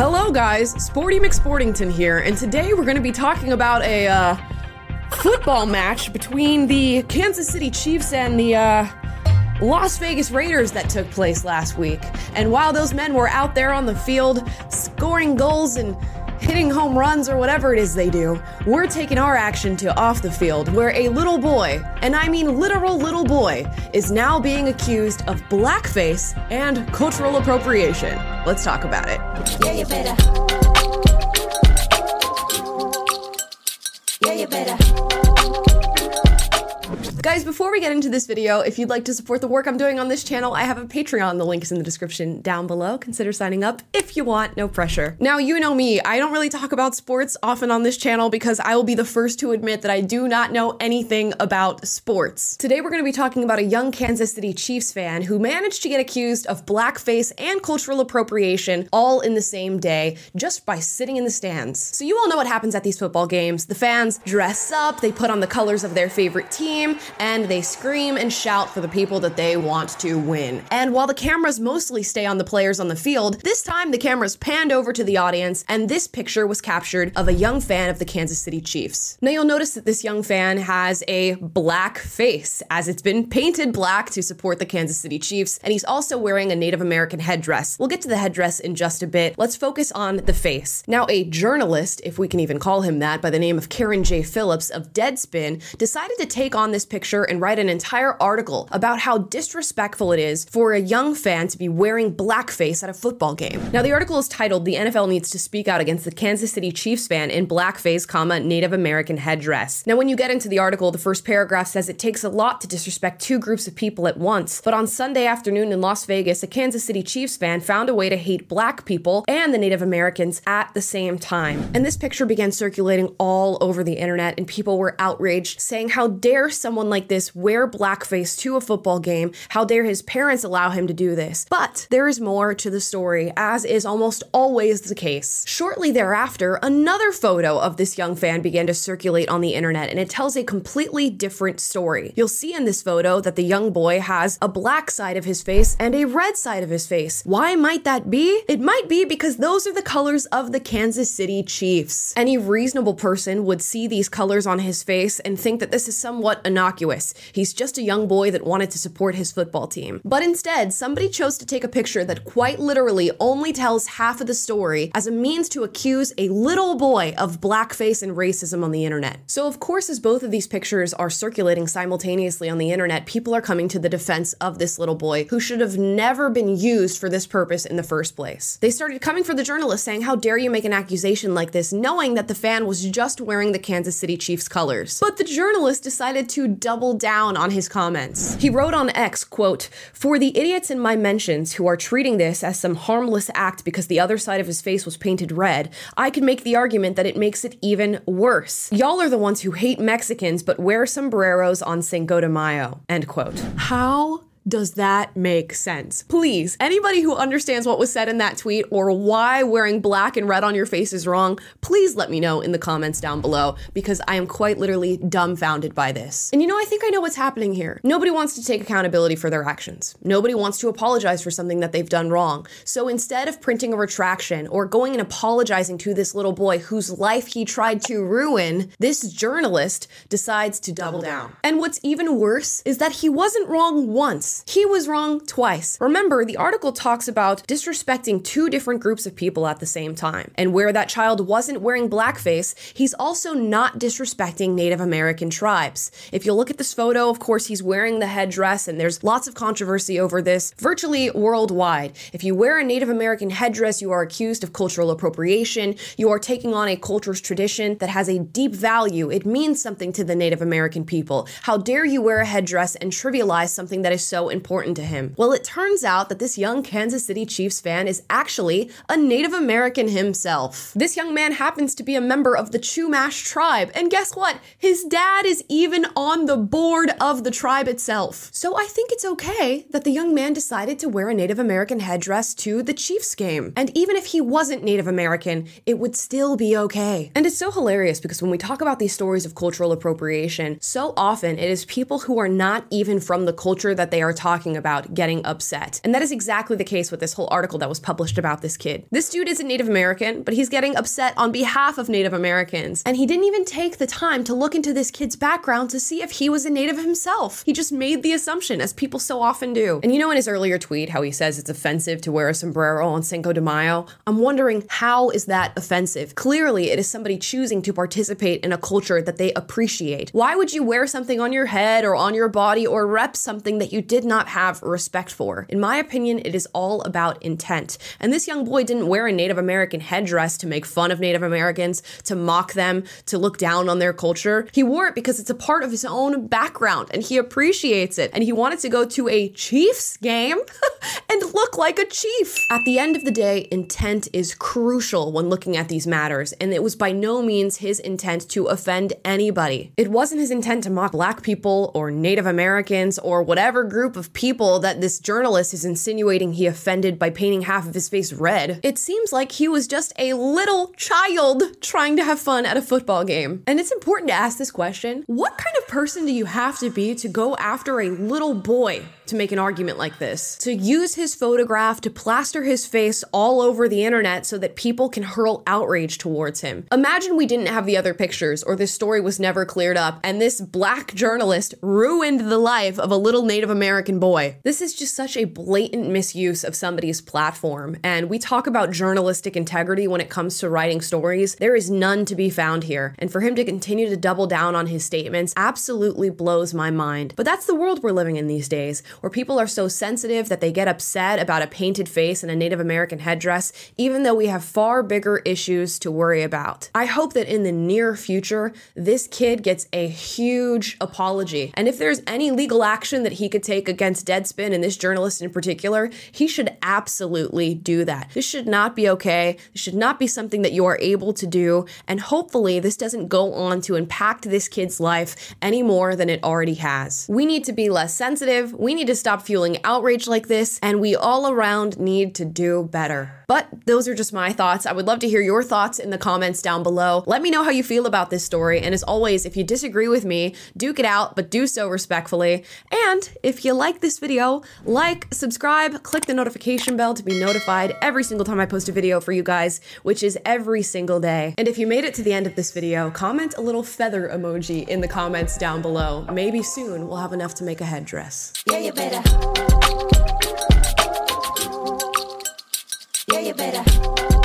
Hello, guys. Sporty McSportington here, and today we're going to be talking about a uh, football match between the Kansas City Chiefs and the uh, Las Vegas Raiders that took place last week. And while those men were out there on the field scoring goals and hitting home runs or whatever it is they do, we're taking our action to off the field, where a little boy, and I mean literal little boy, is now being accused of blackface and cultural appropriation. Let's talk about it. Yeah, you better. Yeah, you better. Guys, before we get into this video, if you'd like to support the work I'm doing on this channel, I have a Patreon. The link is in the description down below. Consider signing up if you want, no pressure. Now, you know me, I don't really talk about sports often on this channel because I will be the first to admit that I do not know anything about sports. Today, we're going to be talking about a young Kansas City Chiefs fan who managed to get accused of blackface and cultural appropriation all in the same day just by sitting in the stands. So, you all know what happens at these football games. The fans dress up, they put on the colors of their favorite team, and they scream and shout for the people that they want to win. And while the cameras mostly stay on the players on the field, this time the cameras panned over to the audience, and this picture was captured of a young fan of the Kansas City Chiefs. Now you'll notice that this young fan has a black face, as it's been painted black to support the Kansas City Chiefs, and he's also wearing a Native American headdress. We'll get to the headdress in just a bit. Let's focus on the face. Now, a journalist, if we can even call him that, by the name of Carron J. Phillips of Deadspin, decided to take on this picture picture and write an entire article about how disrespectful it is for a young fan to be wearing blackface at a football game. Now, the article is titled The NFL Needs to Speak Out Against the Kansas City Chiefs Fan in Blackface, comma, Native American Headdress. Now, when you get into the article, the first paragraph says it takes a lot to disrespect two groups of people at once. But on Sunday afternoon in Las Vegas, a Kansas City Chiefs fan found a way to hate black people and the Native Americans at the same time. And this picture began circulating all over the internet, and people were outraged, saying, How dare someone like like this wear blackface to a football game? How dare his parents allow him to do this? But there is more to the story, as is almost always the case. Shortly thereafter, another photo of this young fan began to circulate on the internet, and it tells a completely different story. You'll see in this photo that the young boy has a black side of his face and a red side of his face. Why might that be? It might be because those are the colors of the Kansas City Chiefs. Any reasonable person would see these colors on his face and think that this is somewhat innocuous innocuous. He's just a young boy that wanted to support his football team. But instead, somebody chose to take a picture that quite literally only tells half of the story as a means to accuse a little boy of blackface and racism on the internet. So, of course, as both of these pictures are circulating simultaneously on the internet, people are coming to the defense of this little boy who should have never been used for this purpose in the first place. They started coming for the journalist saying, How dare you make an accusation like this, knowing that the fan was just wearing the Kansas City Chiefs colors. But the journalist decided to double double down on his comments. He wrote on X, quote, For the idiots in my mentions who are treating this as some harmless act because the other side of his face was painted red, I could make the argument that it makes it even worse. Y'all are the ones who hate Mexicans but wear sombreros on Cinco de Mayo, end quote. How does that make sense? Please, anybody who understands what was said in that tweet or why wearing black and red on your face is wrong, please let me know in the comments down below because I am quite literally dumbfounded by this. And you know, I think I know what's happening here. Nobody wants to take accountability for their actions. Nobody wants to apologize for something that they've done wrong. So instead of printing a retraction or going and apologizing to this little boy whose life he tried to ruin, this journalist decides to double down. And what's even worse is that he wasn't wrong once. He was wrong twice. Remember, the article talks about disrespecting two different groups of people at the same time. And where that child wasn't wearing blackface, he's also not disrespecting Native American tribes. If you look at this photo, of course, he's wearing the headdress, and there's lots of controversy over this virtually worldwide. If you wear a Native American headdress, you are accused of cultural appropriation. You are taking on a culture's tradition that has a deep value. It means something to the Native American people. How dare you wear a headdress and trivialize something that is so important to him? Well, it turns out that this young Kansas City Chiefs fan is actually a Native American himself. This young man happens to be a member of the Chumash tribe, and guess what? His dad is even on the board of the tribe itself. So I think it's okay that the young man decided to wear a Native American headdress to the Chiefs game. And even if he wasn't Native American, it would still be okay. And it's so hilarious because when we talk about these stories of cultural appropriation, so often it is people who are not even from the culture that they are are talking about getting upset. And that is exactly the case with this whole article that was published about this kid. This dude isn't Native American, but he's getting upset on behalf of Native Americans. And he didn't even take the time to look into this kid's background to see if he was a Native himself. He just made the assumption, as people so often do. And you know, in his earlier tweet, how he says it's offensive to wear a sombrero on Cinco de Mayo? I'm wondering, how is that offensive? Clearly, it is somebody choosing to participate in a culture that they appreciate. Why would you wear something on your head or on your body or rep something that you did not have respect for? In my opinion, it is all about intent. And this young boy didn't wear a Native American headdress to make fun of Native Americans, to mock them, to look down on their culture. He wore it because it's a part of his own background and he appreciates it. And he wanted to go to a Chiefs game look like a chief. At the end of the day, intent is crucial when looking at these matters, and it was by no means his intent to offend anybody. It wasn't his intent to mock black people or Native Americans or whatever group of people that this journalist is insinuating he offended by painting half of his face red. It seems like he was just a little child trying to have fun at a football game. And it's important to ask this question what kind of person do you have to be to go after a little boy to make an argument like this? To use his photograph to plaster his face all over the internet so that people can hurl outrage towards him. Imagine we didn't have the other pictures or this story was never cleared up and this black journalist ruined the life of a little Native American boy. This is just such a blatant misuse of somebody's platform. And we talk about journalistic integrity when it comes to writing stories. There is none to be found here. And for him to continue to double down on his statements absolutely blows my mind. But that's the world we're living in these days, where people are so sensitive that they get upset about a painted face and a Native American headdress, even though we have far bigger issues to worry about. I hope that in the near future, this kid gets a huge apology. And if there's any legal action that he could take against Deadspin and this journalist in particular, he should absolutely do that. This should not be okay. This should not be something that you are able to do. And hopefully, this doesn't go on to impact this kid's life any more than it already has. We need to be less sensitive. We need to stop fueling outrage like this. And we all around need to do better. But those are just my thoughts. I would love to hear your thoughts in the comments down below. Let me know how you feel about this story. And as always, if you disagree with me, duke it out, but do so respectfully. And if you like this video, like, subscribe, click the notification bell to be notified every single time I post a video for you guys, which is every single day. And if you made it to the end of this video, comment a little feather emoji in the comments down below. Maybe soon we'll have enough to make a headdress. Yeah, you better. Yeah, you better.